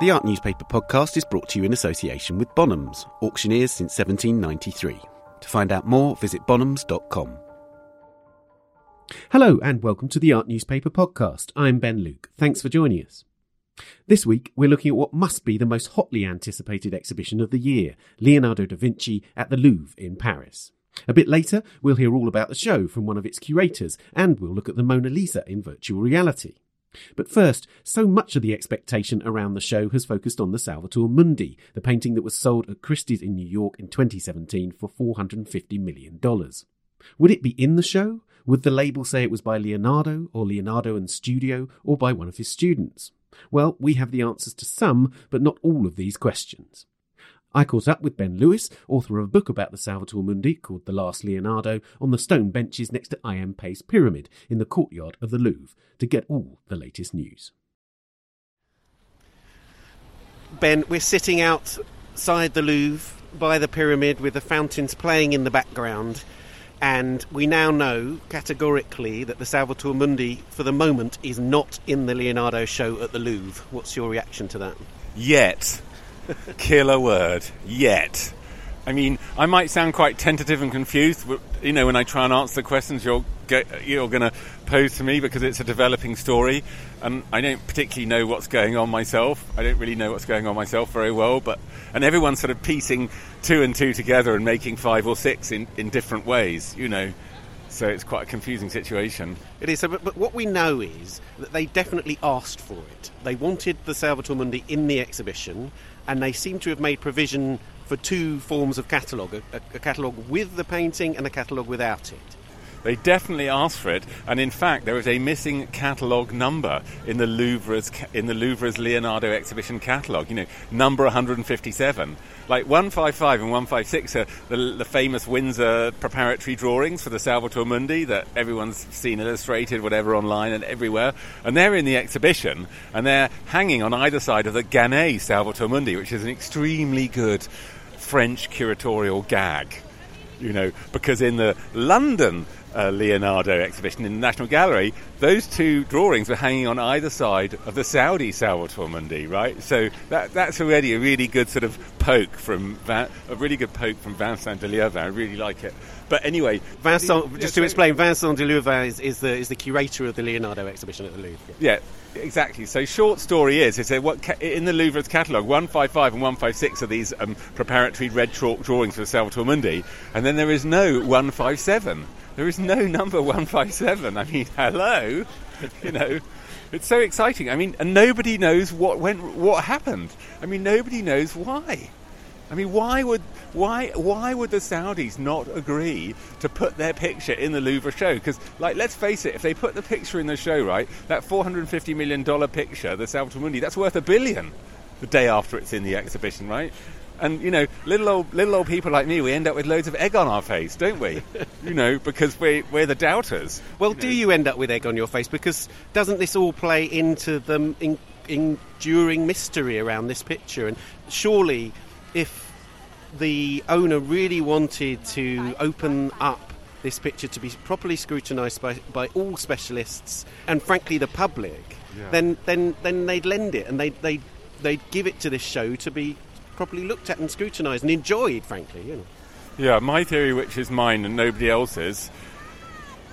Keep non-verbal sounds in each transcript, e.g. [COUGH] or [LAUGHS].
The Art Newspaper podcast is brought to you in association with Bonhams, auctioneers since 1793. To find out more, visit bonhams.com. Hello, and welcome to the Art Newspaper podcast. I'm Ben Luke. Thanks for joining us. This week, we're looking at what must be the most hotly anticipated exhibition of the year Leonardo da Vinci at the Louvre in Paris. A bit later, we'll hear all about the show from one of its curators, and we'll look at the Mona Lisa in virtual reality. But first, so much of the expectation around the show has focused on the Salvator Mundi, the painting that was sold at Christie's in New York in 2017 for $450 million. Would it be in the show? Would the label say it was by Leonardo, or Leonardo and Studio, or by one of his students? Well, we have the answers to some, but not all of these questions. I caught up with Ben Lewis, author of a book about the Salvator Mundi called The Last Leonardo, on the stone benches next to I.M. Pei's pyramid in the courtyard of the Louvre to get all the latest news. Ben, we're sitting outside the Louvre by the pyramid with the fountains playing in the background, and we now know categorically that the Salvator Mundi, for the moment, is not in the Leonardo show at the Louvre. What's your reaction to that? Yet. [LAUGHS] Killer word. Yet. I mean, I might sound quite tentative and confused, but, you know, when I try and answer the questions you're you're going to pose to me because it's a developing story, and I don't particularly know what's going on myself. I don't really know what's going on myself very well, but and everyone's sort of piecing two and two together and making five or six in, in different ways, you know. So it's quite a confusing situation. It is. But, but what we know is that they definitely asked for it. They wanted the Salvator Mundi in the exhibition, and they seem to have made provision for two forms of catalogue a, a catalogue with the painting and a catalogue without it. They definitely asked for it, and in fact, there is a missing catalogue number in the Louvre's in the Louvre's Leonardo exhibition catalogue. You know, number 157. Like 155 and 156 are the, the famous Windsor preparatory drawings for the Salvator Mundi that everyone's seen illustrated, whatever, online and everywhere. And they're in the exhibition, and they're hanging on either side of the Ganay Salvator Mundi, which is an extremely good French curatorial gag you know, because in the London uh, Leonardo exhibition in the National Gallery, those two drawings were hanging on either side of the Saudi Salvator Mundi, right? So that, that's already a really good sort of poke from Van, a really good poke from Vincent Delieuvin. I really like it. But anyway, Vincent, just yeah, to explain, Vincent Delieuvin is, is, the is the curator of the Leonardo exhibition at the Louvre. Yeah. Exactly. So, short story is, is what ca- in the Louvre's catalogue, 155 and 156 are these um, preparatory red chalk drawings for Salvator Mundi, and then there is no 157. There is no number 157. I mean, hello, [LAUGHS] you know. It's so exciting. I mean, and nobody knows what went, what happened. I mean, nobody knows why. I mean, why would why why would the Saudis not agree to put their picture in the Louvre show? Because, like, let's face it, if they put the picture in the show, right, that 450 million dollar picture, the Salvator Mundi, that's worth a billion the day after it's in the exhibition, right? And you know, little old little old people like me, we end up with loads of egg on our face, don't we? [LAUGHS] you know, because we we're the doubters. Well, you do know? you end up with egg on your face? Because doesn't this all play into the in, enduring mystery around this picture? And surely, if the owner really wanted to open up this picture to be properly scrutinised by, by all specialists and frankly the public, yeah. then then then they'd lend it and they they they'd give it to this show to be properly looked at and scrutinised and enjoyed, frankly. You know. Yeah, my theory, which is mine and nobody else's,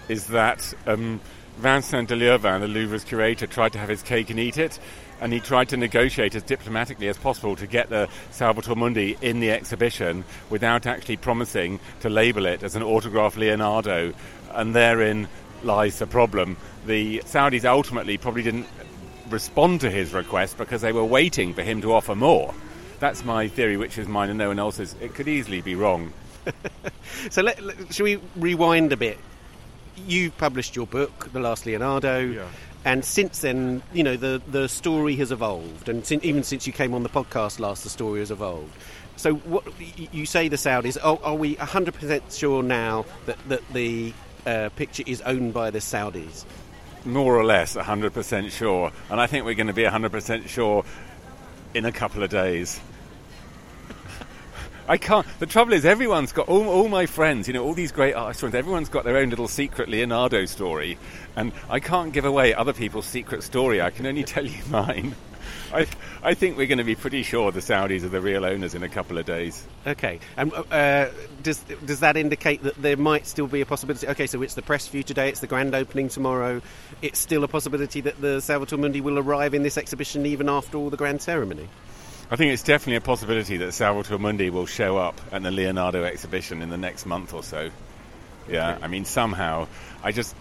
is that um, Vincent Delieuvin, the Louvre's curator, tried to have his cake and eat it, and he tried to negotiate as diplomatically as possible to get the Salvator Mundi in the exhibition without actually promising to label it as an autograph Leonardo, and therein lies the problem. The Saudis ultimately probably didn't respond to his request because they were waiting for him to offer more. That's my theory, which is mine and no one else's. It could easily be wrong. [LAUGHS] so, let, let, shall we rewind a bit? You published your book, The Last Leonardo. Yeah. And since then, you know, the, the story has evolved. And even since you came on the podcast last, the story has evolved. So, what you say the Saudis, are, are we 100% sure now that, that the uh, picture is owned by the Saudis? More or less 100% sure. And I think we're going to be 100% sure in a couple of days. [LAUGHS] I can't. The trouble is, everyone's got all, all, my friends. You know, all these great artists. Everyone's got their own little secret Leonardo story, and I can't give away other people's secret story. I can only [LAUGHS] tell you mine. I, I think we're going to be pretty sure the Saudis are the real owners in a couple of days. Okay, and uh, does does that indicate that there might still be a possibility? Okay, so it's the press view today, it's the grand opening tomorrow. It's still a possibility that the Salvator Mundi will arrive in this exhibition even after all the grand ceremony. I think it's definitely a possibility that Salvator Mundi will show up at the Leonardo exhibition in the next month or so. Yeah, I mean somehow I just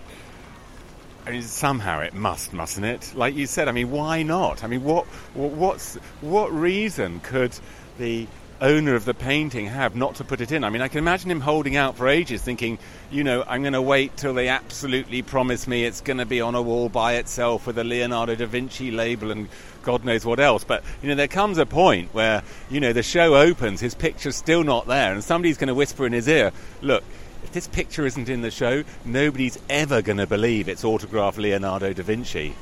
I mean, somehow it must, mustn't it? Like you said, I mean, why not? I mean, what, what's, what reason could the owner of the painting have not to put it in? I mean, I can imagine him holding out for ages, thinking, you know, I'm going to wait till they absolutely promise me it's going to be on a wall by itself with a Leonardo da Vinci label and God knows what else. But, you know, there comes a point where, you know, the show opens, his picture's still not there, and somebody's going to whisper in his ear, look, if this picture isn't in the show, nobody's ever going to believe it's autographed Leonardo da Vinci.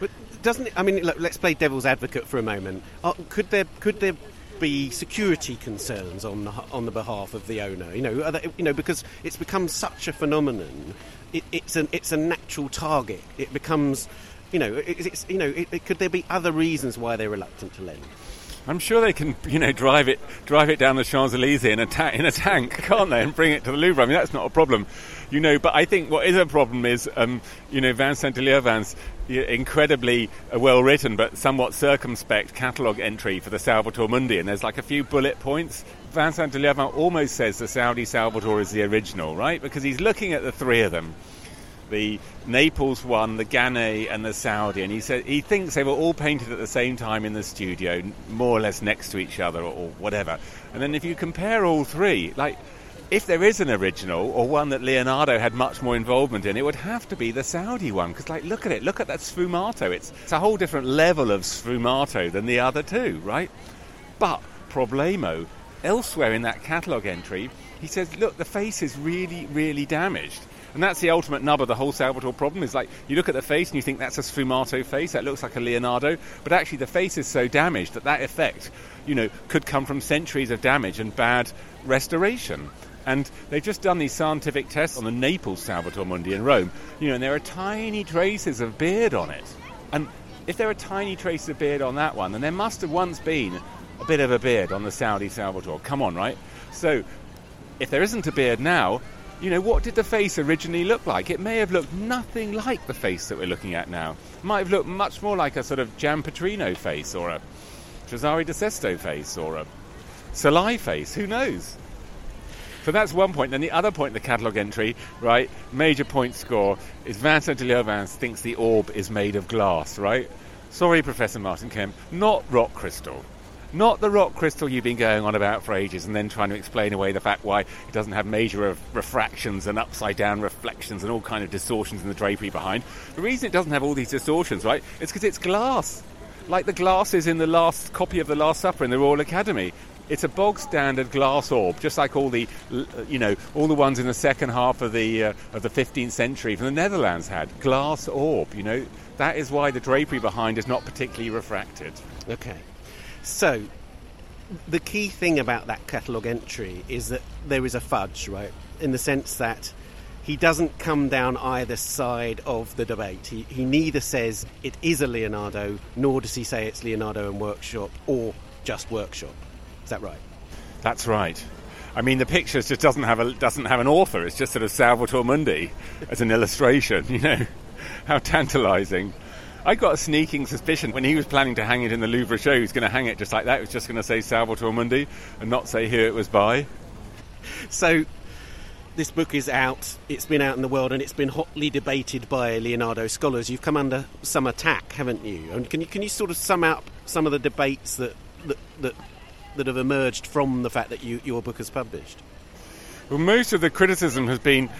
But doesn't it? I mean, look, let's play devil's advocate for a moment. Uh, could there could there be security concerns on the, on the behalf of the owner? You know, you know, because it's become such a phenomenon. It, it's an it's a natural target. It becomes, you know, it, it's you know, could there be other reasons why they're reluctant to lend? I'm sure they can, you know, drive it drive it down the Champs Elysees in a ta- in a tank, [LAUGHS] can't they, and bring it to the Louvre? I mean, that's not a problem, you know. But I think what is a problem is, um, you know, Vincent Delieuvin's incredibly uh, well written but somewhat circumspect catalogue entry for the Salvator Mundi, and there's like a few bullet points. Vincent Delieuvin almost says the Saudi Salvator is the original, right? Because he's looking at the three of them the Naples one, the Ganay, and the Saudi, and he said he thinks they were all painted at the same time in the studio, more or less next to each other, or, whatever. And then if you compare all three, like if there is an original or one that Leonardo had much more involvement in, it would have to be the Saudi one. Because, like, look at it, look at that sfumato. It's, it's a whole different level of sfumato than the other two, right? But problemo, elsewhere in that catalogue entry, he says, look, the face is really, really damaged. And that's the ultimate nub of the whole Salvator problem. Is like you look at the face and you think that's a sfumato face, that looks like a Leonardo, but actually the face is so damaged that that effect, you know, could come from centuries of damage and bad restoration. And they've just done these scientific tests on the Naples Salvator Mundi in Rome, you know, and there are tiny traces of beard on it. And if there are tiny traces of beard on that one, then there must have once been a bit of a beard on the Saudi Salvator. Come on, right? So if there isn't a beard now, you know, what did the face originally look like? It may have looked nothing like the face that we're looking at now. It might have looked much more like a sort of Giampetrino face or a Cesare da Sesto face or a Salai face. Who knows? So that's one point. Then the other point the catalogue entry, right, major point score, is Vincent Delieuvin thinks the orb is made of glass, right? Sorry, Professor Martin Kemp, not rock crystal. Not the rock crystal you've been going on about for ages and then trying to explain away the fact why it doesn't have major refractions and upside down reflections and all kind of distortions in the drapery behind. The reason it doesn't have all these distortions, right, is because it's glass. Like the glasses in the last copy of The Last Supper in the Royal Academy. It's a bog standard glass orb, just like all the, you know, all the ones in the second half of the uh, of the 15th century from the Netherlands had glass orb. You know, that is why the drapery behind is not particularly refracted. Okay. So, the key thing about that catalogue entry is that there is a fudge, right? In the sense that he doesn't come down either side of the debate. He, he neither says it is a Leonardo, nor does he say it's Leonardo and Workshop, or just Workshop. Is that right? That's right. I mean, the picture just doesn't have a doesn't have an author. It's just sort of Salvator Mundi as an illustration. [LAUGHS] You know, how tantalising. I got a sneaking suspicion when he was planning to hang it in the Louvre show, he was going to hang it just like that. He was just going to say Salvator Mundi and not say who it was by. So, this book is out. It's been out in the world and it's been hotly debated by Leonardo scholars. You've come under some attack, haven't you? And can you can you sort of sum up some of the debates that that that, that have emerged from the fact that you, your book is published? Well, most of the criticism has been,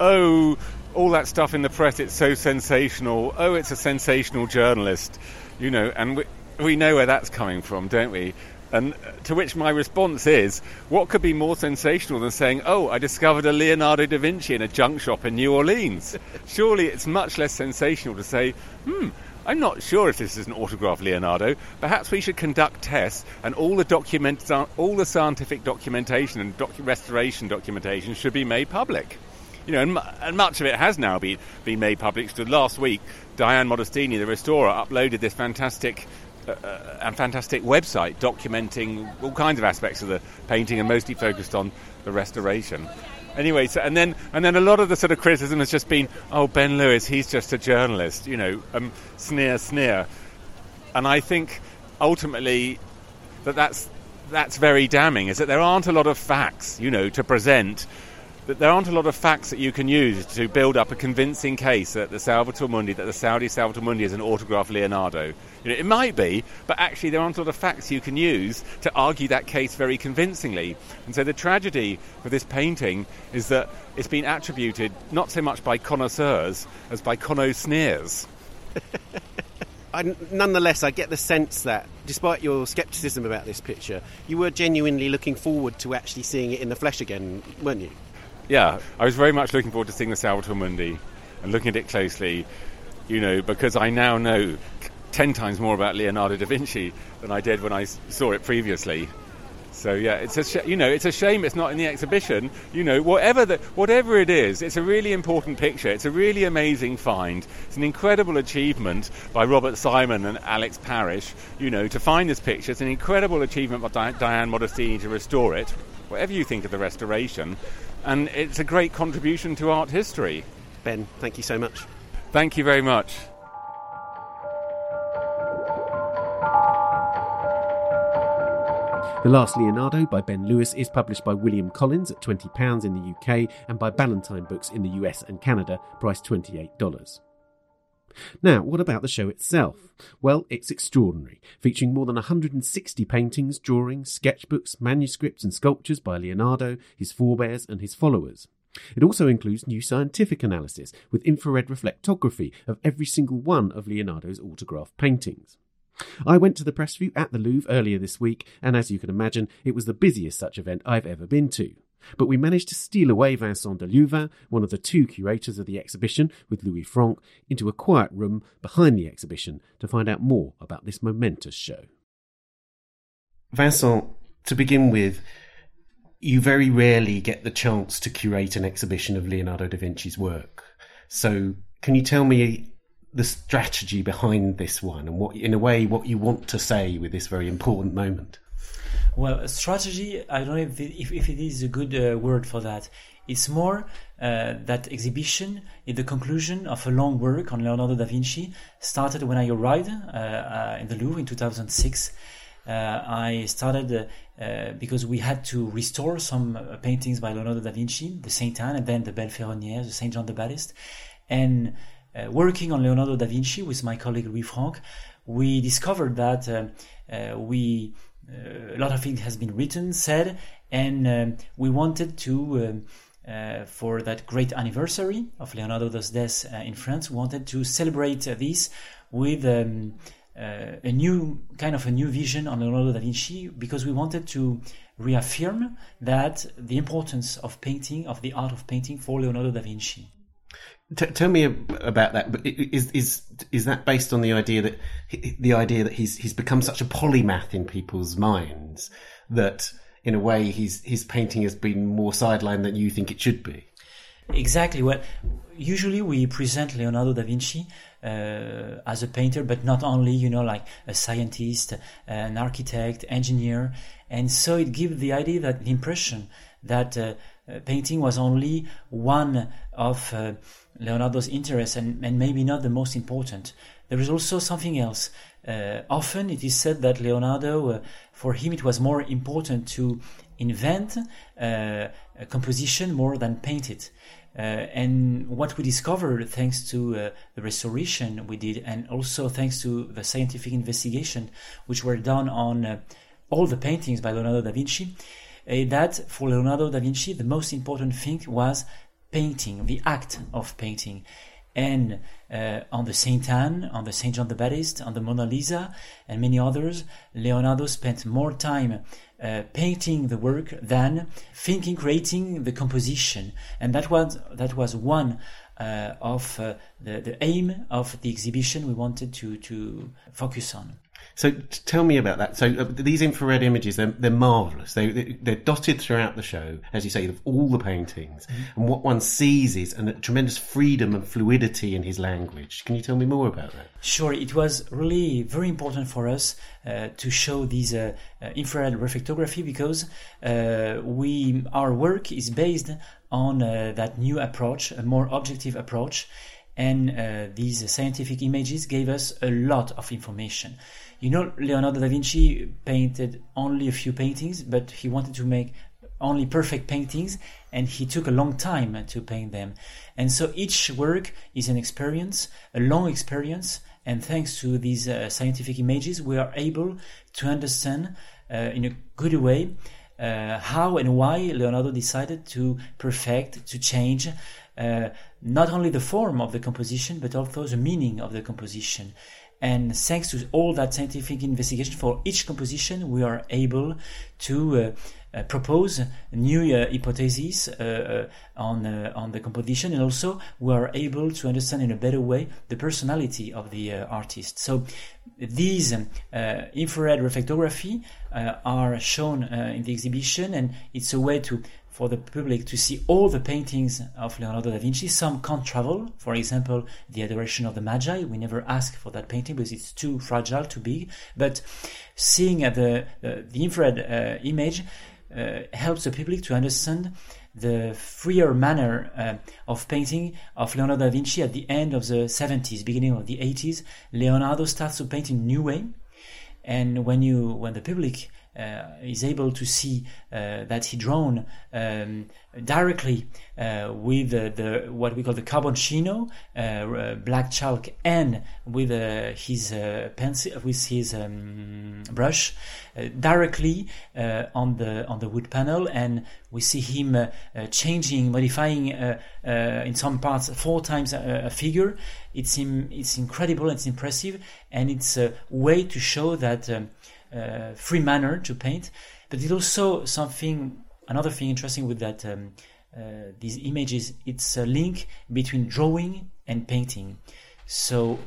oh, all that stuff in the press, it's so sensational. Oh, it's a sensational journalist, you know, and we, we know where that's coming from, don't we? And to which my response is, what could be more sensational than saying, oh, I discovered a Leonardo da Vinci in a junk shop in New Orleans? [LAUGHS] Surely it's much less sensational to say, hmm, I'm not sure if this is an autograph Leonardo. Perhaps we should conduct tests and all the document, all the scientific documentation and docu- restoration documentation should be made public you know, and, and, much of it has now been, been made public. So last week, Dianne Modestini, the restorer, uploaded this fantastic uh, and fantastic website documenting all kinds of aspects of the painting and mostly focused on the restoration. Anyway, so, and then and then a lot of the sort of criticism has just been, oh, Ben Lewis, he's just a journalist, you know, um, sneer, sneer. And I think ultimately that that's that's very damning. Is that there aren't a lot of facts, you know, to present that there aren't a lot of facts that you can use to build up a convincing case that the Salvator Mundi, that the Saudi Salvator Mundi is an autograph Leonardo. You know, it might be, but actually there aren't a lot of facts you can use to argue that case very convincingly. And so the tragedy for this painting is that it's been attributed not so much by connoisseurs as by conno sneers. [LAUGHS] I, nonetheless, I get the sense that, despite your scepticism about this picture, you were genuinely looking forward to actually seeing it in the flesh again, weren't you? Yeah, I was very much looking forward to seeing the Salvator Mundi and looking at it closely, you know, because I now know ten times more about Leonardo da Vinci than I did when I saw it previously. So yeah, it's a sh- you know it's a shame it's not in the exhibition. You know whatever the, whatever it is, it's a really important picture. It's a really amazing find. It's an incredible achievement by Robert Simon and Alex Parish. You know to find this picture, it's an incredible achievement by Di- Dianne Modestini to restore it. Whatever you think of the restoration, and it's a great contribution to art history. Ben, thank you so much. Thank you very much. The Last Leonardo by Ben Lewis is published by William Collins at £20 in the UK and by Ballantine Books in the US and Canada, priced $28. Now, what about the show itself? Well, it's extraordinary, featuring more than 160 paintings, drawings, sketchbooks, manuscripts, and sculptures by Leonardo, his forebears, and his followers. It also includes new scientific analysis with infrared reflectography of every single one of Leonardo's autograph paintings. I went to the press view at the Louvre earlier this week, and as you can imagine, it was the busiest such event I've ever been to. But we managed to steal away Vincent Delieuvin, one of the two curators of the exhibition, with Louis Frank, into a quiet room behind the exhibition to find out more about this momentous show. Vincent, to begin with, you very rarely get the chance to curate an exhibition of Leonardo da Vinci's work. So, can you tell me the strategy behind this one and what, in a way, what you want to say with this very important moment? Well, strategy, I don't know if it, if, if it is a good uh, word for that. It's more uh, that exhibition is the conclusion of a long work on Leonardo da Vinci, started when I arrived uh, uh in the Louvre in 2006. Uh, I started uh, because we had to restore some paintings by Leonardo da Vinci, the Saint Anne, and then the Belle Ferronnière, the Saint John the Baptist. And working on Leonardo da Vinci with my colleague Louis Frank, we discovered that we a lot of it has been written, said, and um, we wanted to. Um, uh, for that great anniversary of Leonardo dos Des uh, in France, wanted to celebrate this with um, uh, a new kind of a new vision on Leonardo da Vinci because we wanted to reaffirm that the importance of painting, of the art of painting for Leonardo da Vinci. T- tell me about that. Is is is that based on the idea that the idea that he's he's become such a polymath in people's minds that in a way his his painting has been more sidelined than you think it should be? Exactly. Well, usually we present Leonardo da Vinci uh, as a painter, but not only, you know, like a scientist, an architect, engineer, and so it gives the idea that the impression that uh, painting was only one of uh, Leonardo's interests and, and maybe not the most important. There is also something else. Uh, often it is said that Leonardo, uh, for him, it was more important to invent uh, a composition more than paint it. Uh, and what we discovered, thanks to the restoration we did, and also thanks to the scientific investigation which were done on all the paintings by Leonardo da Vinci, that for Leonardo da Vinci, the most important thing was painting, the act of painting. And uh, on the Saint Anne, on the Saint John the Baptist, on the Mona Lisa, and many others, Leonardo spent more time uh, painting the work than thinking, creating the composition, and that was that was one uh, of uh, the the aim of the exhibition we wanted to to focus on. So tell me about that. So uh, these infrared images, they're, they're marvelous. They, they're dotted throughout the show, as you say, of all the paintings. Mm-hmm. And what one sees is a tremendous freedom and fluidity in his language. Can you tell me more about that? Sure. It was really very important for us uh, to show these uh, uh infrared reflectography because uh, we our work is based on uh, that new approach, a more objective approach. And these scientific images gave us a lot of information. You know, Leonardo da Vinci painted only a few paintings, but he wanted to make only perfect paintings and he took a long time to paint them. And so each work is an experience, a long experience, and thanks to these uh, scientific images, we are able to understand uh, in a good way uh, how and why Leonardo decided to perfect, to change uh, not only the form of the composition, but also the meaning of the composition. And thanks to all that scientific investigation for each composition, we are able to uh, uh, propose new uh, hypotheses uh, uh, on uh, on the composition, and also we are able to understand in a better way the personality of the artist. So these infrared reflectography are shown in the exhibition, and it's a way to for the public to see all the paintings of Leonardo da Vinci. Some can't travel. For example, the Adoration of the Magi. We never ask for that painting because it's too fragile, too big. But seeing the uh, the infrared uh, image uh, helps the public to understand the freer manner uh, of painting of Leonardo da Vinci at the end of the 70s, beginning of the 80s. Leonardo starts to paint in new way. And when you, when the public uh, is able to see uh, that he drawn um, directly uh, with the what we call the carboncino, black chalk, and with his pencil, with his um, brush, directly on the on the wood panel, and we see him changing, modifying in some parts four times a, a figure. It's it's incredible, it's impressive, and it's a way to show that. Um, uh, free manner to paint. But it also something, another thing interesting with that um, uh, these images. It's a link between drawing and painting. So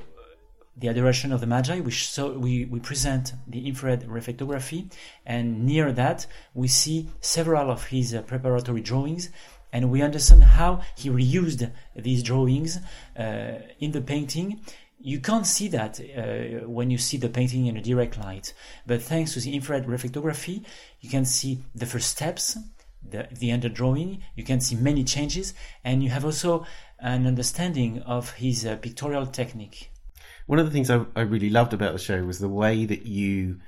the adoration of the Magi, which so we, we present the infrared reflectography, and near that we see several of his uh, preparatory drawings, and we understand how he reused these drawings uh, in the painting you can't see that uh, when you see the painting in a direct light. But thanks to the infrared reflectography, you can see the first steps, the, the under drawing, you can see many changes, and you have also an understanding of his uh, pictorial technique. One of the things I, I really loved about the show was the way that you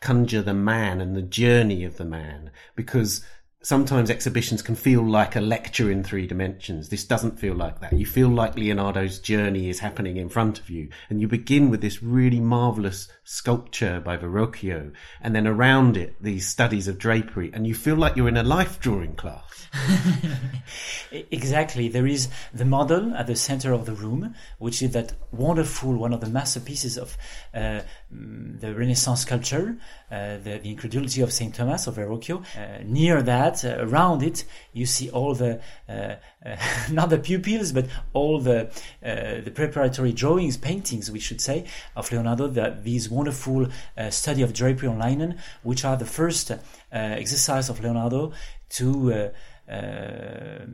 conjure the man and the journey of the man, because sometimes exhibitions can feel like a lecture in three dimensions. This doesn't feel like that. You feel like Leonardo's journey is happening in front of you. And you begin with this really marvelous sculpture by Verrocchio, and then around it, these studies of drapery, and you feel like you're in a life drawing class. [LAUGHS] exactly. There is the model at the center of the room, which is that wonderful, one of the masterpieces of uh, the Renaissance culture, uh, the, the, Incredulity of St. Thomas of Verrocchio. Uh, near that, uh, around it, you see all the, uh, uh, [LAUGHS] not the pupils, but all the, the preparatory drawings, paintings, we should say, of Leonardo, the, these wonderful study of drapery on linen, which are the first exercise of Leonardo to uh,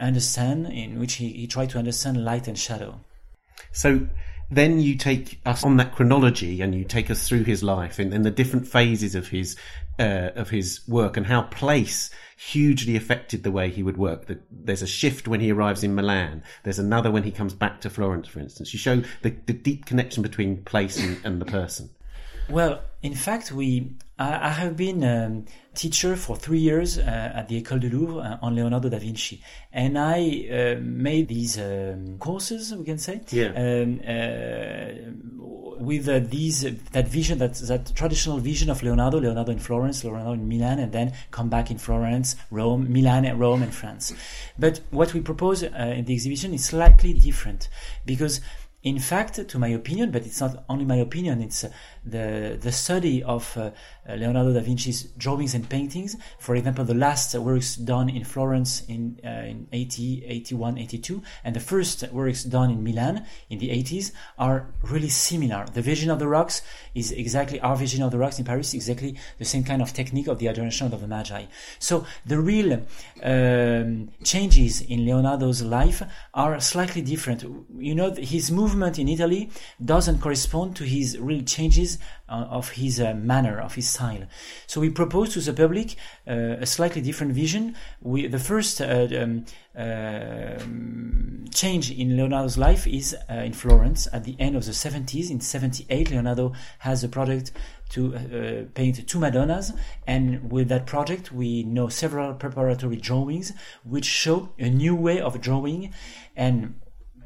understand, in which he, he tried to understand light and shadow. So then you take us on that chronology and you take us through his life and, and the different phases of his uh, of his work and how place hugely affected the way he would work. The, there's a shift when he arrives in Milan. There's another when he comes back to Florence, for instance. You show the, the deep connection between place and, and the person. Well, in fact, we I, I have been um, teacher for three years uh, at the École du Louvre uh, on Leonardo da Vinci, and I uh, made these um, courses, we can say, yeah. um, uh, with uh, these that vision, that that traditional vision of Leonardo, Leonardo in Florence, Leonardo in Milan, and then come back in Florence, Rome, Milan, and Rome and France. But what we propose uh, in the exhibition is slightly different because in fact, to my opinion, but it's not only my opinion, it's uh, the, the study of uh, Leonardo da Vinci's drawings and paintings. For example, the last works done in Florence in, uh, in 80, 81, 82, and the first works done in Milan in the 80s are really similar. The Virgin of the Rocks is exactly our Virgin of the Rocks in Paris, exactly the same kind of technique of the Adoration of the Magi. So the real um, changes in Leonardo's life are slightly different. You know, his movement in Italy doesn't correspond to his real changes uh, of his uh, manner, of his style. So we propose to the public uh, a slightly different vision. We, the first um, change in Leonardo's life is in Florence at the end of the 70s. In 78, Leonardo has a project to paint two Madonnas, and with that project, we know several preparatory drawings which show a new way of drawing and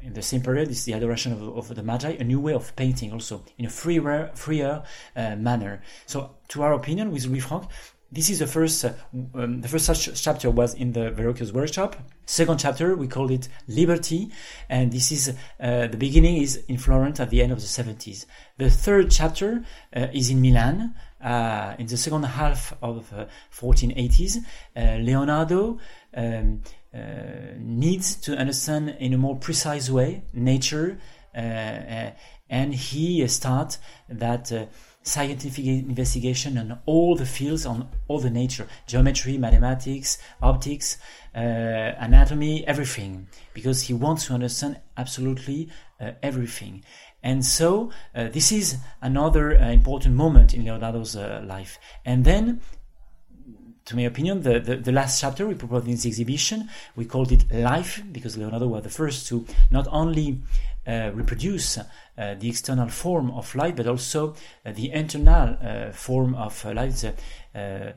in the same period is the adoration of, of, the Magi, a new way of painting also in a freer, freer uh, manner. So, to our opinion, with Louis Frank, this is the first, uh, um, the first such chapter was in the Verrocchio's workshop. Second chapter, we call it Liberty, and this is uh, the beginning is in Florence at the end of the 70s. The third chapter uh, is in Milan. Uh, in the second half of 1480s, uh, Leonardo um, needs to understand in a more precise way nature, and he starts that scientific investigation on all the fields, on all the nature, geometry, mathematics, optics, uh, anatomy, everything, because he wants to understand absolutely uh, everything. And so uh, this is another important moment in Leonardo's life. And then to my opinion, the, the, the, last chapter we proposed in this exhibition, we called it Life, because Leonardo was the first to not only uh, reproduce uh, the external form of light, but also uh, the internal uh, form of uh, light, uh,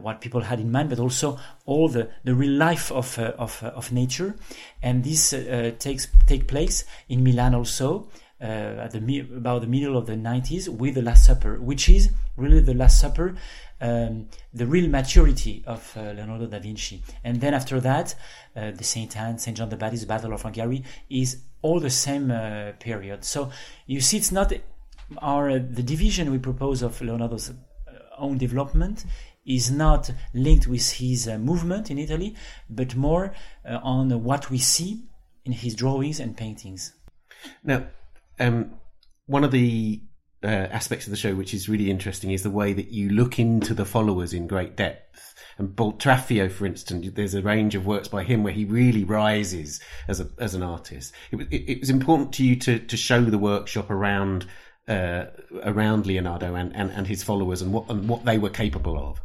what people had in mind, but also all the, the real life of, of, of nature. And this takes take place in Milan also. at the about the middle of the 90s with the Last Supper, which is really the Last Supper um, the real maturity of uh, Leonardo da Vinci. And then after that, uh, the Saint Anne, Saint John the Baptist, Battle of Anghiari is all the same uh, period. So you see, it's not our uh, the division we propose of Leonardo's uh, own development is not linked with his uh, movement in Italy, but more on what we see in his drawings and paintings. Now, um, one of the uh, aspects of the show which is really interesting is the way that you look into the followers in great depth. And Boltraffio, for instance, there's a range of works by him where he really rises as a as an artist. It, it, it was important to you to to show the workshop around uh, around Leonardo and, and, and his followers and what and what they were capable of.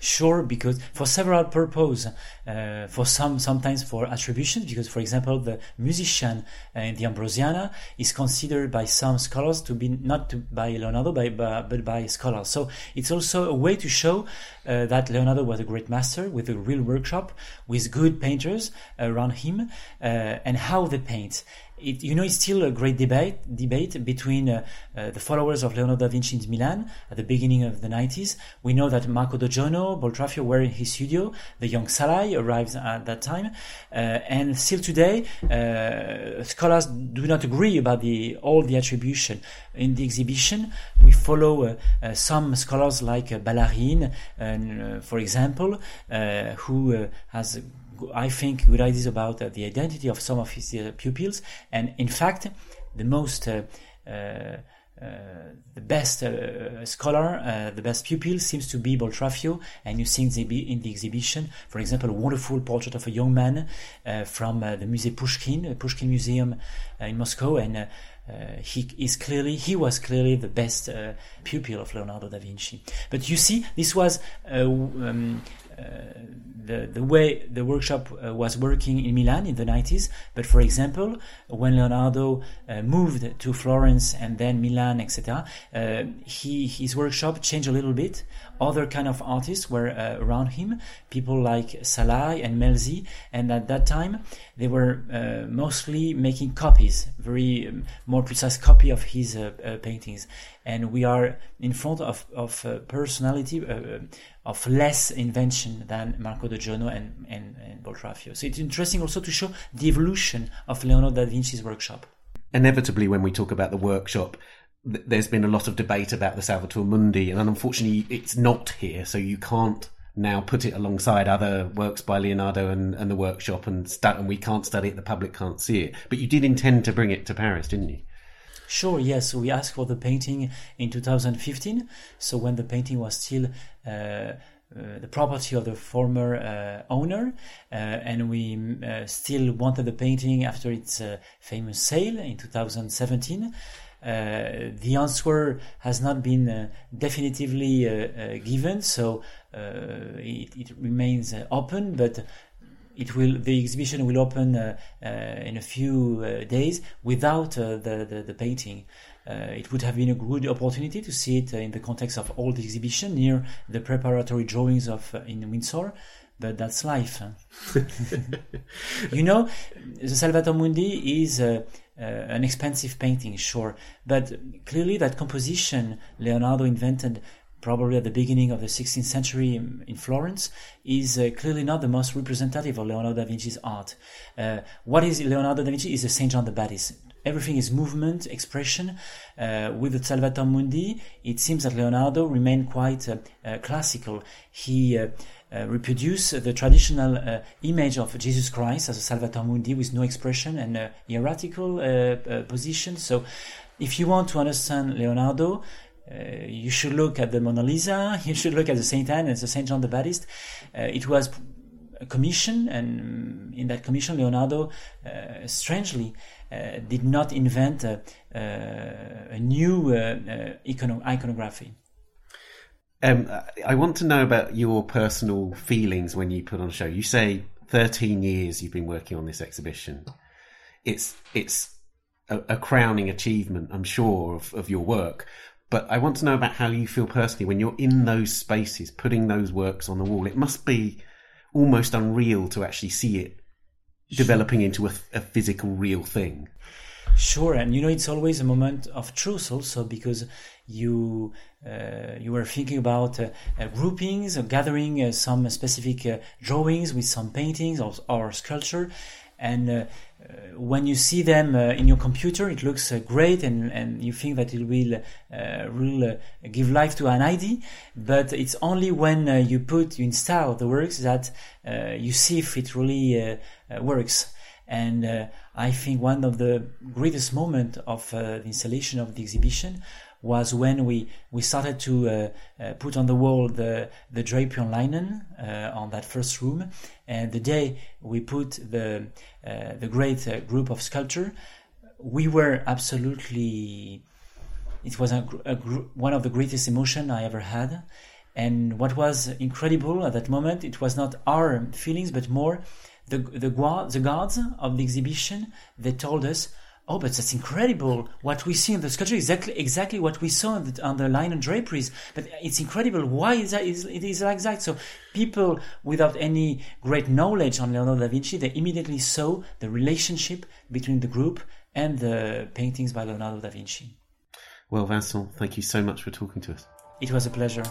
Sure, because for several purposes, uh, for some sometimes for attributions, because for example the musician uh, in the Ambrosiana is considered by some scholars to be not to, by Leonardo, by, by, but by scholars. So it's also a way to show uh, that Leonardo was a great master with a real workshop, with good painters around him, uh, and how they paint it, you know, it's still a great debate debate between uh, uh, the followers of Leonardo da Vinci in Milan at the beginning of the 90s. We know that Marco d'Oggiono, Boltraffio were in his studio. The young Salai arrived at that time, uh, and still today, uh, scholars do not agree about the all the attribution in the exhibition. We follow uh, uh, some scholars like Ballarin, for example, who has I think, good ideas about uh, the identity of some of his uh, pupils. And in fact, the most uh, uh, the best uh, scholar, uh, the best pupil seems to be Boltraffio, and you see in the exhibition, for example, a wonderful portrait of a young man from the Musée Pushkin, the Pushkin Museum in Moscow, and he is clearly, he was clearly the best pupil of Leonardo da Vinci. But you see, this was um, the, the way the workshop uh, was working in Milan in the 90s. But for example, when Leonardo uh, moved to Florence and then Milan, etc., uh, he his workshop changed a little bit. Other kind of artists were uh, around him, people like Salai and Melzi, and at that time they were uh, mostly making copies, very um, more precise copy of his uh, paintings. And we are in front of of personality of less invention than Marco d'Oggiono and, and, and Boltraffio. So it's interesting also to show the evolution of Leonardo da Vinci's workshop. inevitably, when we talk about the workshop, th- there's been a lot of debate about the Salvator Mundi, and unfortunately, it's not here, so you can't now put it alongside other works by Leonardo and, and the workshop, and, and we can't study it, the public can't see it. But you did intend to bring it to Paris, didn't you? Sure, yes. We asked for the painting in 2015. So when the painting was still uh, uh, the property of the former uh, owner, uh, and we uh, still wanted the painting after its uh, famous sale in 2017. Uh, the answer has not been uh, definitively uh, given, so it, it, remains open. But it will the exhibition will open uh, uh, in a few uh, days without the, the, the painting. it would have been a good opportunity to see it in the context of all the exhibition near the preparatory drawings of in Windsor, but that's life. [LAUGHS] you know, the Salvator Mundi is uh, uh, an expensive painting, sure, but clearly that composition Leonardo invented probably at the beginning of the 16th century in, Florence, is uh, clearly not the most representative of Leonardo da Vinci's art. Uh, what is Leonardo da Vinci is a Saint John the Baptist. Everything is movement, expression. Uh, with the Salvator Mundi, it seems that Leonardo remained quite uh, uh, classical. He uh, reproduced the traditional image of Jesus Christ as a Salvator Mundi with no expression and a hierarchical position. So, if you want to understand Leonardo, uh, you should look at the Mona Lisa, [LAUGHS] you should look at the Saint Anne and the Saint John the Baptist. Uh, it was a commission, and in that commission, Leonardo, uh, strangely, uh, did not invent a, a new uh, icono- iconography. Um, I want to know about your personal feelings when you put on a show. You say 13 years you've been working on this exhibition. It's it's a, a crowning achievement, I'm sure, of, of your work. But I want to know about how you feel personally when you're in those spaces, putting those works on the wall. It must be almost unreal to actually see it developing into a, a physical, real thing. Sure, and you know it's always a moment of truth also because you uh, you were thinking about uh, uh, groupings or gathering uh, some specific uh, drawings with some paintings or, or sculpture, and uh, uh, when you see them uh, in your computer, it looks uh, great, and, and you think that it will will give life to an idea. But it's only when you put you install the works that you see if it really works. And I think one of the greatest moments of the installation of the exhibition was when we, we started to uh, uh, put on the wall the, the drapery on linen uh, on that first room. And the day we put the, uh, the great uh, group of sculpture, we were absolutely, it was a, a, one of the greatest emotion I ever had. And what was incredible at that moment, it was not our feelings, but more the, the, the guards of the exhibition. They told us, Oh, but that's incredible! What we see in the sculpture is exactly exactly what we saw on the, on the linen draperies. But it's incredible. Why is that? Is it is like that? So people without any great knowledge on Leonardo da Vinci, they immediately saw the relationship between the group and the paintings by Leonardo da Vinci. Well, Vincent, thank you so much for talking to us. It was a pleasure.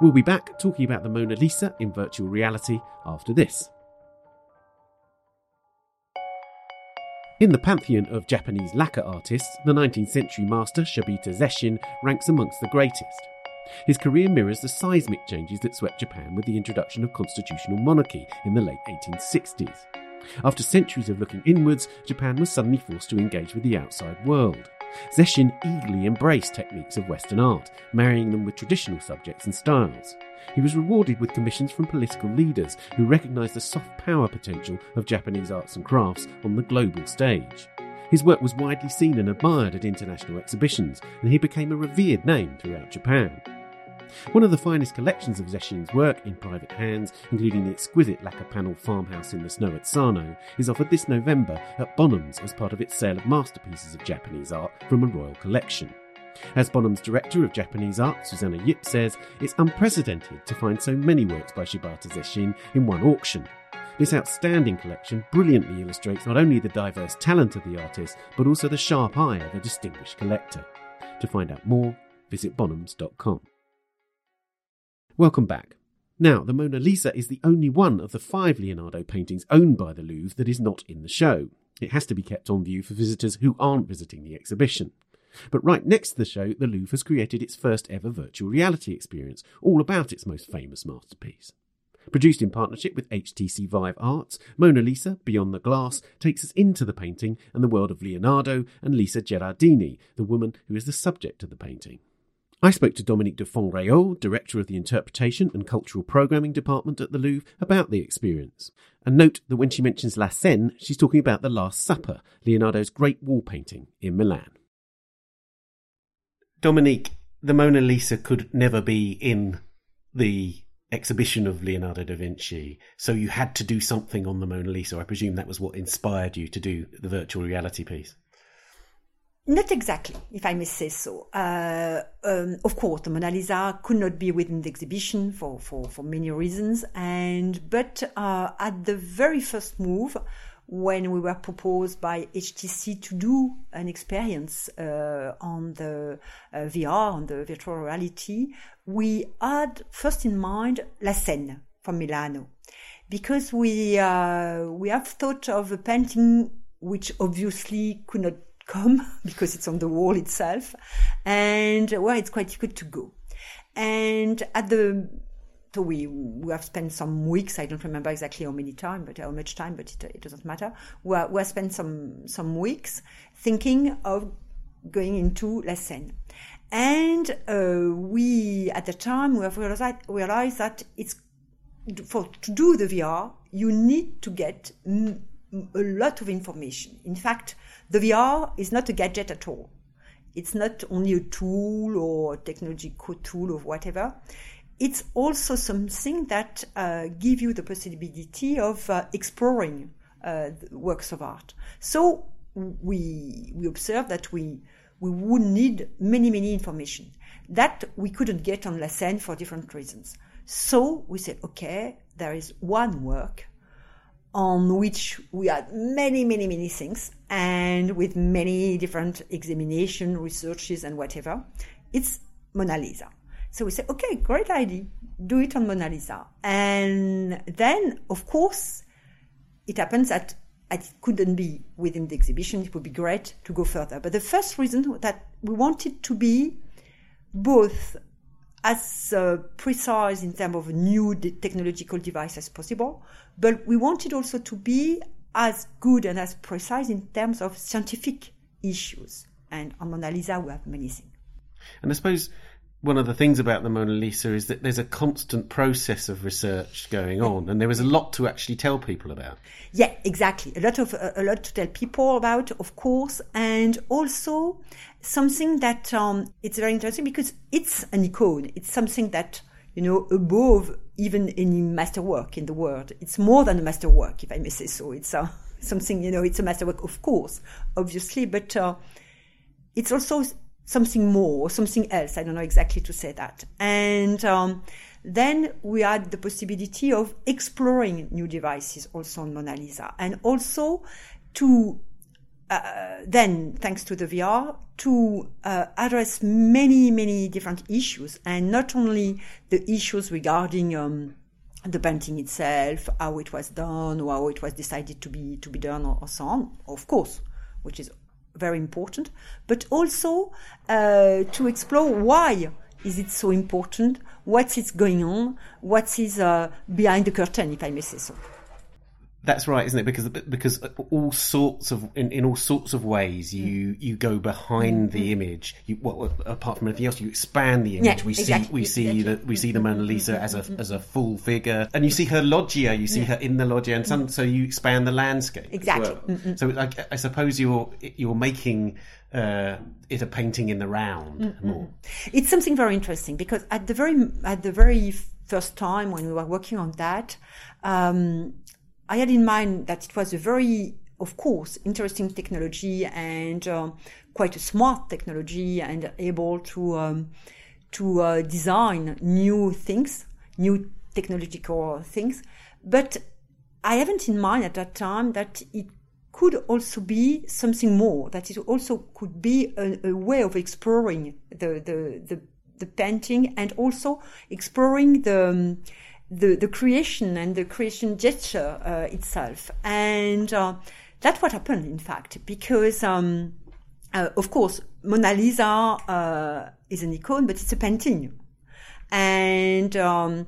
We'll be back talking about the Mona Lisa in virtual reality after this. In the pantheon of Japanese lacquer artists, the 19th century master Shibata Zeshin ranks amongst the greatest. His career mirrors the seismic changes that swept Japan with the introduction of constitutional monarchy in the late 1860s. After centuries of looking inwards, Japan was suddenly forced to engage with the outside world. Zeshin eagerly embraced techniques of Western art, marrying them with traditional subjects and styles. He was rewarded with commissions from political leaders who recognized the soft power potential of Japanese arts and crafts on the global stage. His work was widely seen and admired at international exhibitions, and he became a revered name throughout Japan. One of the finest collections of Zeshin's work in private hands, including the exquisite lacquer panel farmhouse in the snow at Sano, is offered this November at Bonhams as part of its sale of masterpieces of Japanese art from a royal collection. As Bonham's director of Japanese art, Suzannah Yip, says, it's unprecedented to find so many works by Shibata Zeshin in one auction. This outstanding collection brilliantly illustrates not only the diverse talent of the artist, but also the sharp eye of a distinguished collector. To find out more, visit bonhams.com. Welcome back. Now, the Mona Lisa is the only one of the five Leonardo paintings owned by the Louvre that is not in the show. It has to be kept on view for visitors who aren't visiting the exhibition. But right next to the show, the Louvre has created its first ever virtual reality experience, all about its most famous masterpiece. Produced in partnership with HTC Vive Arts, Mona Lisa, Beyond the Glass, takes us into the painting and the world of Leonardo and Lisa Gherardini, the woman who is the subject of the painting. I spoke to Dominique de Font-Réaulx, Director of the Interpretation and Cultural Programming Department at the Louvre, about the experience. And note that when she mentions La Cène, she's talking about The Last Supper, Leonardo's great wall painting in Milan. Dominique, the Mona Lisa could never be in the exhibition of Leonardo da Vinci, so you had to do something on the Mona Lisa. I presume that was what inspired you to do the virtual reality piece. Not exactly, if I may say so. Uh, um, of course, the Mona Lisa could not be within the exhibition for, for, for many reasons. And but uh, at the very first move, when we were proposed by HTC to do an experience uh, on the uh, VR, on the virtual reality, we had first in mind La Cène from Milano, because we uh, we have thought of a painting which obviously could not come [LAUGHS] because it's on the wall itself and well it's quite good to go and at the so we we have spent some weeks i don't remember exactly how many time but how much time but it, it doesn't matter we we have spent some some weeks thinking of going into Cène. And uh, we, at the time, we have realized, realized that it's for to do the VR, you need to get a lot of information. In fact, the VR is not a gadget at all. It's not only a tool or technological tool or whatever. It's also something that uh, you the possibility of uh, exploring uh, works of art. So we we observe that we we would need many many information that we couldn't get on La Cène for different reasons. So we said, okay, there is one work on which we had many, many, many things and with many different examination, researches and whatever. It's Mona Lisa. So we say, okay, great idea. Do it on Mona Lisa. And then, of course, it happens that it couldn't be within the exhibition. It would be great to go further. But the first reason that we wanted to be both as uh, precise in terms of new technological device as possible, but we wanted also to be as good and as precise in terms of scientific issues. And on Mona Lisa, we have many things. And I suppose one of the things about the Mona Lisa is that there's a constant process of research going on, and there is a lot to actually tell people about. Yeah, exactly. A lot of uh, a lot to tell people about, of course, and also something that um, it's very interesting because it's an icon. It's something that you know above even any masterwork in the world. It's more than a masterwork, if I may say so. It's uh, something you know. It's a masterwork, of course, obviously, but uh, it's also something more, or something else. I don't know exactly to say that. And um, then we had the possibility of exploring new devices also on Mona Lisa and also to uh, then, thanks to the VR, to uh, address many, many different issues, and not only the issues regarding um, the painting itself, how it was done, or how it was decided to be to be done, or, or so on. Of course, which is very important, but also uh, to explore why is it so important, what is going on, what is uh, behind the curtain, if I may say so. That's right, isn't it? Because because all sorts of in, in all sorts of ways you you go behind the mm-hmm. image. You, what, apart from anything else, you expand the image. Yeah, we exactly. see we see the we see the Mona Lisa as a as a full figure, and you see her loggia. You see yeah. her in the loggia, and some, so you expand the landscape. Exactly. Well. Mm-hmm. So like, I suppose you're you're making uh, it a painting in the round mm-hmm. more. It's something very interesting because at the very at the very first time when we were working on that. Um, I had in mind that it was a very, of course, interesting technology and um, quite a smart technology and able to um, to uh, design new things, new technological things. But I haven't in mind at that time that it could also be something more. That it also could be a, a way of exploring the, the the the painting and also exploring the um, the, the creation and the creation gesture uh, itself. And uh, that's what happened, in fact, because, um, uh, of course, Mona Lisa uh, is an icon, but it's a painting. And um,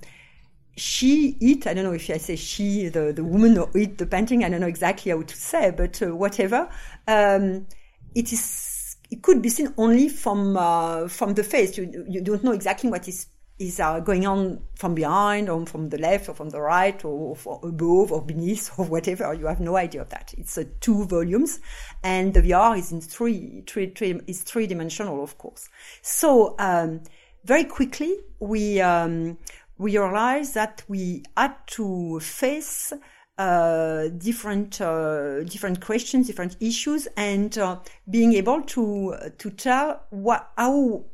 she, it, I don't know if I say she, the, the woman, or it, the painting, I don't know exactly how to say, but uh, whatever. Um, it is, it could be seen only from, uh, from the face. You, you don't know exactly what is is uh, going on from behind or from the left or from the right or, or above or beneath or whatever. You have no idea of that. It's uh, two volumes and the VR is in three, three, three is three dimensional, of course. So, um, very quickly we, um, we realized that we had to face uh, different uh, different questions, different issues, and uh, being able to to tell what how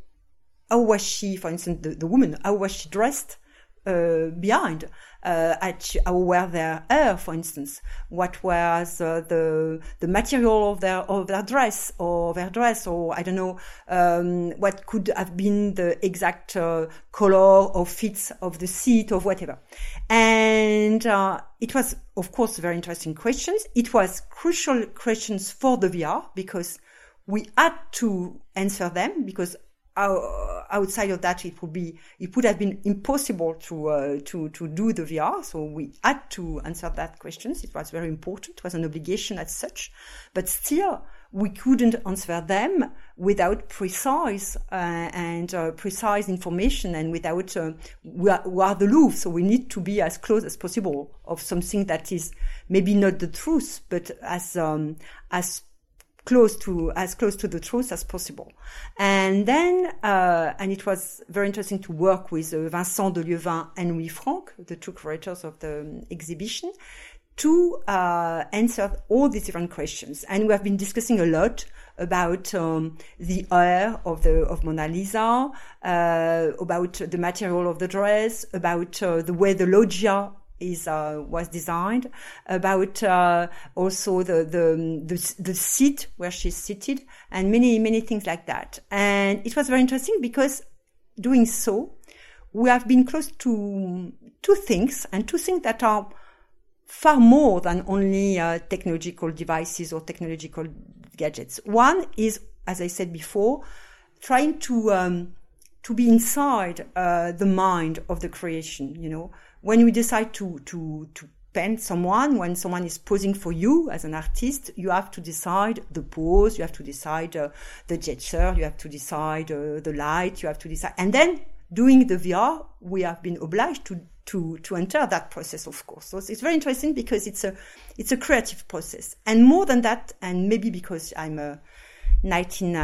how was she, for instance, the, the woman, how was she dressed uh, behind? Uh, at, how were their hair, for instance? What was uh, the the material of their of their dress or their dress, or I don't know um, what could have been the exact uh, color or fit of the seat or whatever. And uh, it was, of course, very interesting questions. It was crucial questions for the VR because we had to answer them because outside of that, it would be it would have been impossible to uh, to to do the VR. So we had to answer that questions. It was very important. It was an obligation as such, but still we couldn't answer them without precise uh, and uh, precise information and without we, are, we are the Louvre, so we need to be as close as possible of something that is maybe not the truth, but as um, as close to as close to the truth as possible. And then, uh, and it was very interesting to work with uh, Vincent Delieuvin and Louis Frank, the two curators of the um, exhibition, to uh, answer all these different questions. And we have been discussing a lot about um, the air of the of Mona Lisa, uh, about the material of the dress, about uh, the way the loggia is uh, was designed about uh, also the, the, the the seat where she's seated and many many things like that. And it was very interesting because doing so we have been close to two things and two things that are far more than only uh, technological devices or technological gadgets. One is as i said before trying to um, to be inside uh, the mind of the creation you know when we decide to to to paint someone, when someone is posing for you as an artist, you have to decide the pose, you have to decide uh, the gesture, you have to decide uh, the light, you have to decide, and then doing the VR, we have been obliged to to to enter that process, of course. So it's very interesting because it's a it's a creative process, and more than that, and maybe because I'm a 19, uh,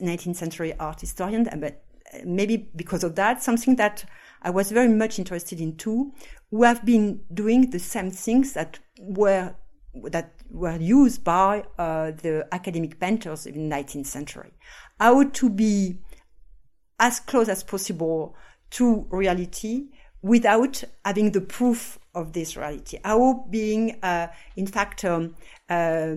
19th century art historian, but maybe because of that, something that I was very much interested in two who have been doing the same things that were that were used by uh, the academic painters in the 19th century. How to be as close as possible to reality without having the proof of this reality. How being, uh, in fact, um, uh,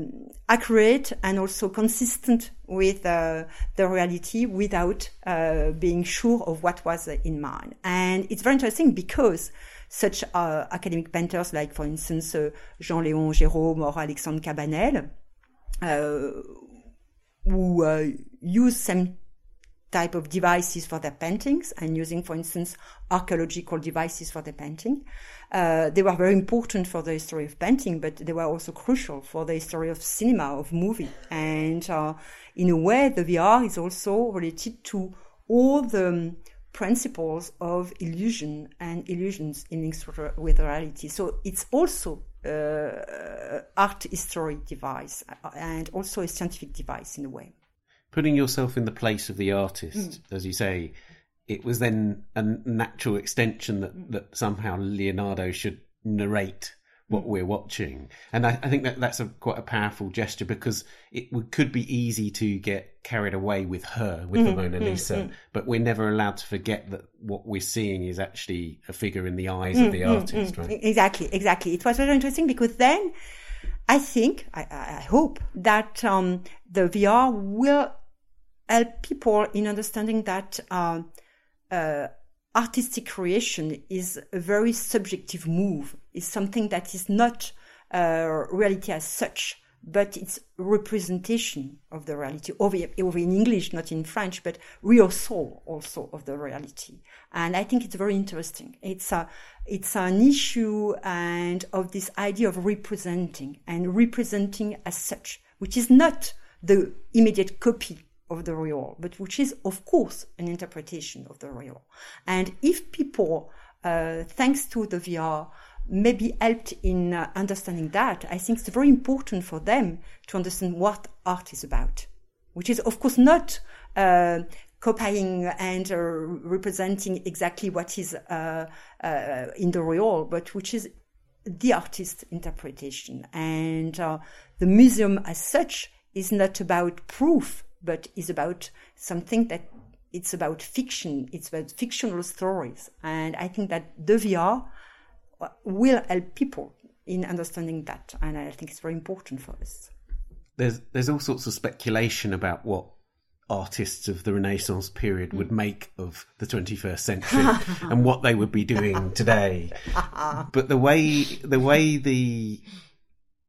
accurate and also consistent with uh, the reality without uh, being sure of what was in mind. And it's very interesting because such uh, academic painters like, for instance, uh, Jean-Léon Gérôme or Alexandre Cabanel, who use some type of devices for their paintings and using, for instance, archaeological devices for their painting. Uh, they were very important for the history of painting, but they were also crucial for the history of cinema, of movie. And uh, in a way, the VR is also related to all the principles of illusion and illusions in links with reality. So it's also uh, art history device uh, and also a scientific device in a way putting yourself in the place of the artist, mm. as you say, it was then a natural extension that, that somehow Leonardo should narrate what we're watching. And I, I, think that that's a quite a powerful gesture because it would, could be easy to get carried away with her, with mm-hmm, the Mona Lisa, mm-hmm. but we're never allowed to forget that what we're seeing is actually a figure in the eyes mm-hmm, of the artist, right? Exactly, exactly. It was very interesting because then I think, I, I hope that um, the VR will help people in understanding that uh, uh, artistic creation is a very subjective move, is something that is not uh, reality as such, but it's representation of the reality, over, in English, not in French, but real soul also of the reality. And I think it's very interesting. It's a, it's an issue and of this idea of representing and representing as such, which is not the immediate copy of the real, but which is, of course, an interpretation of the real. And if people, uh, thanks to the VR, maybe helped in uh, understanding that, I think it's very important for them to understand what art is about, which is, of course, not uh, copying and uh, representing exactly what is uh, uh, in the real, but which is the artist's interpretation. And the museum as such is not about proof, but is about something that it's about fiction. It's about fictional stories. And I think that the VR uh, will help people in understanding that. And I think it's very important for us. There's, there's all sorts of speculation about what artists of the Renaissance period would mm. make of the 21st century [LAUGHS] and what they would be doing today. [LAUGHS] but the way the way the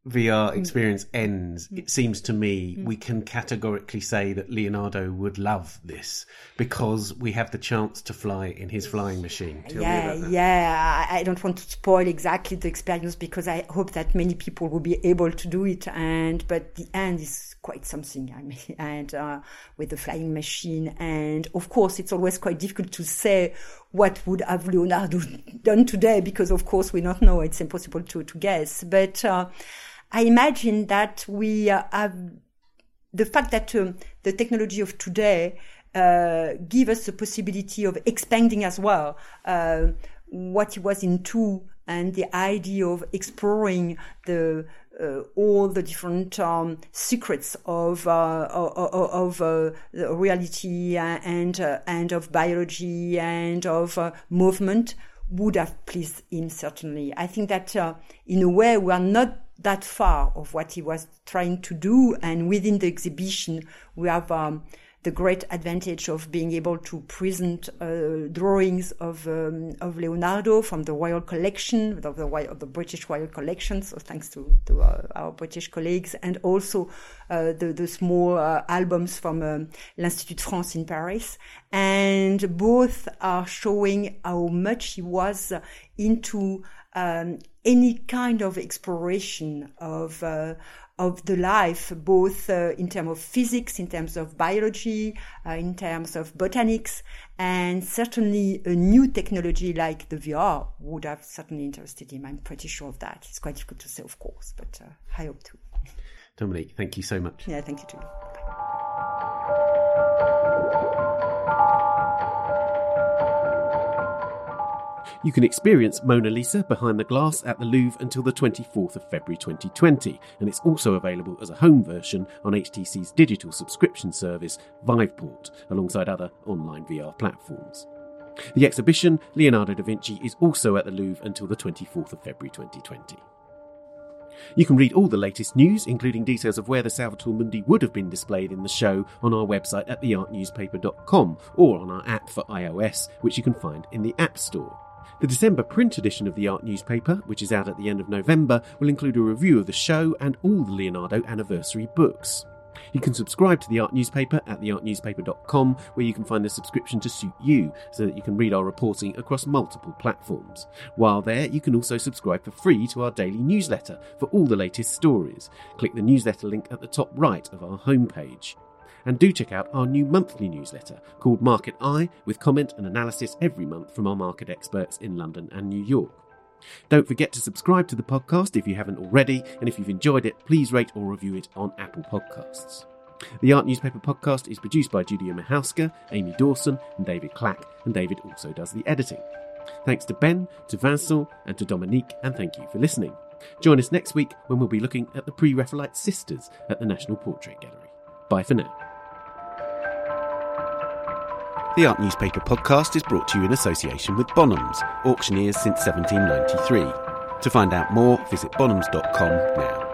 VR mm. experience ends, mm. it seems to me mm. we can categorically say that Leonardo would love this because we have the chance to fly in his flying machine. Yeah, yeah. I don't want to spoil exactly the experience because I hope that many people will be able to do it. And but the end is quite something. I mean, [LAUGHS] and uh, with the flying machine, and of course, it's always quite difficult to say what would have Leonardo [LAUGHS] done today because, of course, we don't know. It's impossible to to guess, but. Uh, I imagine that we uh, have the fact that um, the technology of today uh, give us the possibility of expanding as well uh, what it was into and the idea of exploring the uh, all the different um, secrets of uh, of, of uh, reality and and of biology and of movement would have pleased him certainly. I think that in a way we are not that far of what he was trying to do. And within the exhibition, we have um, the great advantage of being able to present uh, drawings of um, of Leonardo from the Royal Collection, of the, of the British Royal Collection. So thanks to, to uh, our British colleagues, and also uh, the, the small uh, albums from um, l'Institut France in Paris. And both are showing how much he was into um, any kind of exploration of uh, of the life, both uh, in terms of physics, in terms of biology, uh, in terms of botanics, and certainly a new technology like the VR would have certainly interested him. I'm pretty sure of that. It's quite difficult to say, of course, but uh, I hope to. Dominique, thank you so much. Yeah, thank you too. You can experience Mona Lisa behind the glass at the Louvre until the 24th of February 2020, and it's also available as a home version on HTC's digital subscription service Viveport, alongside other online VR platforms. The exhibition, Leonardo da Vinci, is also at the Louvre until the 24th of February 2020. You can read all the latest news, including details of where the Salvator Mundi would have been displayed in the show, on our website at theartnewspaper.com or on our app for iOS, which you can find in the App Store. The December print edition of the art newspaper, which is out at the end of November, will include a review of the show and all the Leonardo anniversary books. You can subscribe to the art newspaper at theartnewspaper.com, where you can find the subscription to suit you so that you can read our reporting across multiple platforms. While there, you can also subscribe for free to our daily newsletter for all the latest stories. Click the newsletter link at the top right of our homepage. And do check out our new monthly newsletter called Market Eye, with comment and analysis every month from our market experts in London and New York. Don't forget to subscribe to the podcast if you haven't already, and if you've enjoyed it, please rate or review it on Apple Podcasts. The Art Newspaper podcast is produced by Julia Michalska, Amy Dawson, and David Clack, and David also does the editing. Thanks to Ben, to Vincent, and to Dominique, and thank you for listening. Join us next week when we'll be looking at the Pre Raphaelite sisters at the National Portrait Gallery. Bye for now. The Art Newspaper podcast is brought to you in association with Bonhams, auctioneers since 1793. To find out more, visit bonhams.com now.